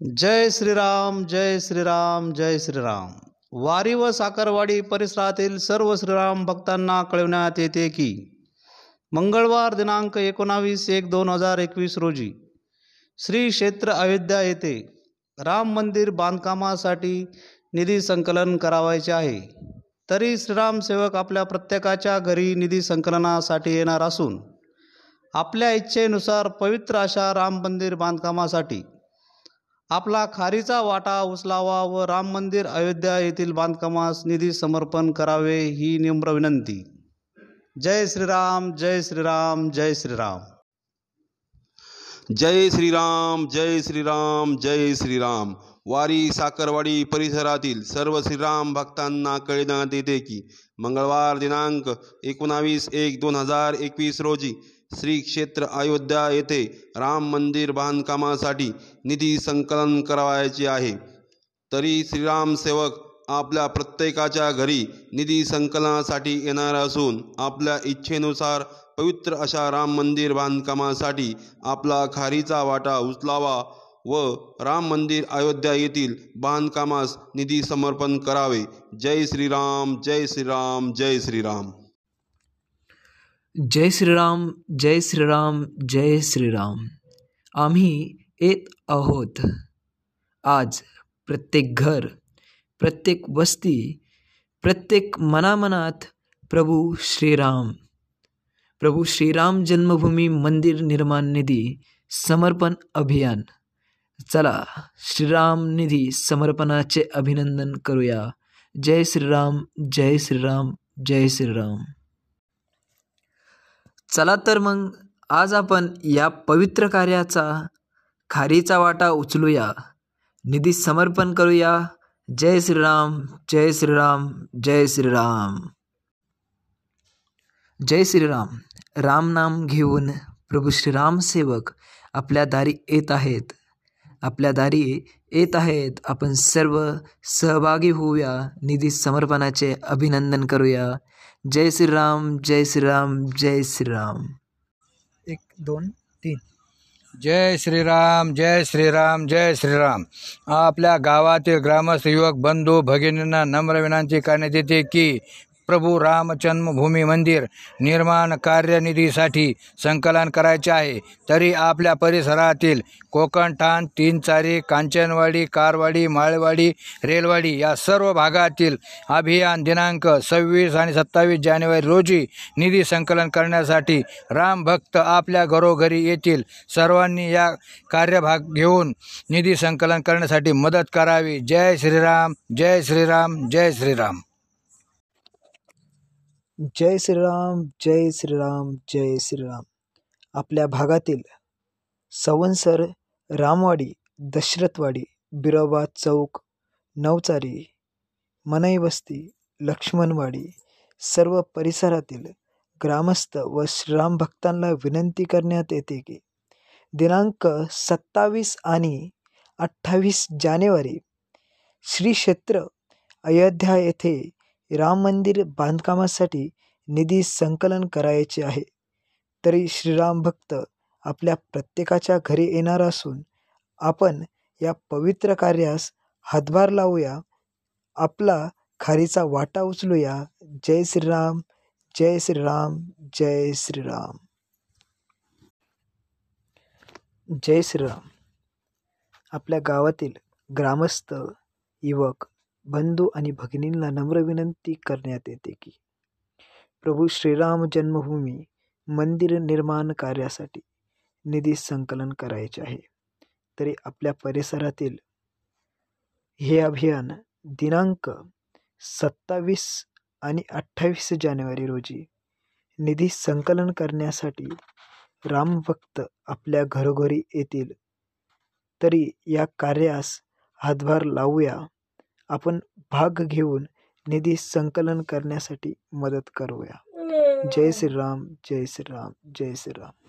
जय श्रीराम जय श्रीराम जय श्रीराम. वारी व साखरवाडी परिसरातील सर्व श्रीराम भक्तांना कळविण्यात येते की मंगळवार दिनांक एकोणावीस एक दोन हजार एकवीस रोजी श्री क्षेत्र अयोध्या येथे राम मंदिर बांधकामासाठी निधी संकलन करावायचे आहे. तरी श्रीराम सेवक आपल्या प्रत्येकाच्या घरी निधी संकलनासाठी येणार असून आपल्या इच्छेनुसार पवित्र अशा राम मंदिर बांधकामासाठी आपला खारीचा वाटा उचलावा व राम मंदिर अयोध्या येथील बांधकामास निधी समर्पण करावे ही निम्र विनंती. जय श्रीराम जय श्रीराम जय श्रीराम. जय श्रीराम जय श्रीराम जय श्रीराम. वारी साखरवाडी परिसरातील सर्व श्रीराम भक्तांना कळविण्यात येते की मंगळवार दिनांक एकोणावीस एक दोन हजार एकवीस रोजी श्री क्षेत्र अयोध्या येथे राम मंदिर बांधकामासाठी निधी संकलन करावायचे आहे. तरी श्रीराम सेवक आपल्या प्रत्येकाच्या घरी निधी संकलनासाठी येणार असून आपल्या इच्छेनुसार पवित्र अशा राम मंदिर बांधकामासाठी आपला खारीचा वाटा उचलावा व राम मंदिर अयोध्या येथील बांधकामास निधी समर्पण करावे. जय श्रीराम जय श्रीराम जय श्रीराम. जय श्रीराम जय श्रीराम जय श्रीराम. आम्ही येत आहोत. आज प्रत्येक घर प्रत्येक वस्ती प्रत्येक मनामनात प्रभू श्रीराम. प्रभू श्रीराम जन्मभूमी मंदिर निर्माण निधी समर्पण अभियान. चला श्रीराम निधी समर्पणाचे अभिनंदन करूया. जय श्रीराम जय श्रीराम जय श्रीराम. चला तर मग आज आपण या पवित्र कार्याचा खारीचा वाटा उचलूया. निधी समर्पण करूया. जय श्रीराम जय श्रीराम जय श्रीराम. जय श्रीराम. राम नाम घेऊन प्रभू श्रीराम सेवक आपल्या दारी येत आहेत. आपल्या दारी येत आहेत. आपण सर्व सहभागी होऊया. निधी समर्पणाचे अभिनंदन करूया. जय श्रीराम जय श्रीराम जय श्रीराम. एक दोन तीन. जय श्रीराम जय श्रीराम जय श्रीराम. आपल्या गावातील ग्रामस्थ युवक बंधू भगिनींना नम्र विनंती करण्यात येते की प्रभू राम जन्मभूमी मंदिर निर्माण कार्यनिधीसाठी संकलन करायचे आहे. तरी आपल्या परिसरातील कोकणठाण तीनचारी कांचनवाडी कारवाडी माळवाडी रेलवाडी या सर्व भागातील अभियान दिनांक सव्वीस आणि सत्तावीस जानेवारी रोजी निधी संकलन करण्यासाठी राम भक्त आपल्या घरोघरी येतील. सर्वांनी या कार्यभाग घेऊन निधी संकलन करण्यासाठी मदत करावी. जय श्रीराम जय श्रीराम जय श्रीराम. जय श्रीराम जय श्रीराम जय श्रीराम. आपल्या भागातील सवनसर रामवाडी दशरथवाडी बिरोबा चौक नवचारी मनई वस्ती लक्ष्मणवाडी सर्व परिसरातील ग्रामस्थ व श्रीराम भक्तांना विनंती करण्यात येते की दिनांक सत्तावीस आणि अठ्ठावीस जानेवारी श्री क्षेत्र अयोध्या येथे राम मंदिर बांधकामासाठी निधी संकलन करायचे आहे. तरी श्रीराम भक्त आपल्या प्रत्येकाच्या घरी येणार असून आपण या पवित्र कार्यास हातभार लावूया आपला खारीचा वाटा उचलूया. जय श्रीराम जय श्रीराम जय श्रीराम. जय श्रीराम. आपल्या गावातील ग्रामस्थ युवक बंधू आणि भगिनींना नम्र विनंती करण्यात येते की प्रभू श्रीराम जन्मभूमी मंदिर निर्माण कार्यासाठी निधी संकलन करायचे आहे. तरी आपल्या परिसरातील हे अभियान दिनांक सत्तावीस आणि अठ्ठावीस जानेवारी रोजी निधी संकलन करण्यासाठी रामभक्त आपल्या घरोघरी येतील. तरी या कार्यास हातभार लावूया. आपण भाग घेऊन निधी संकलन करण्यासाठी मदत करूया. जय श्रीराम जय श्रीराम जय श्रीराम.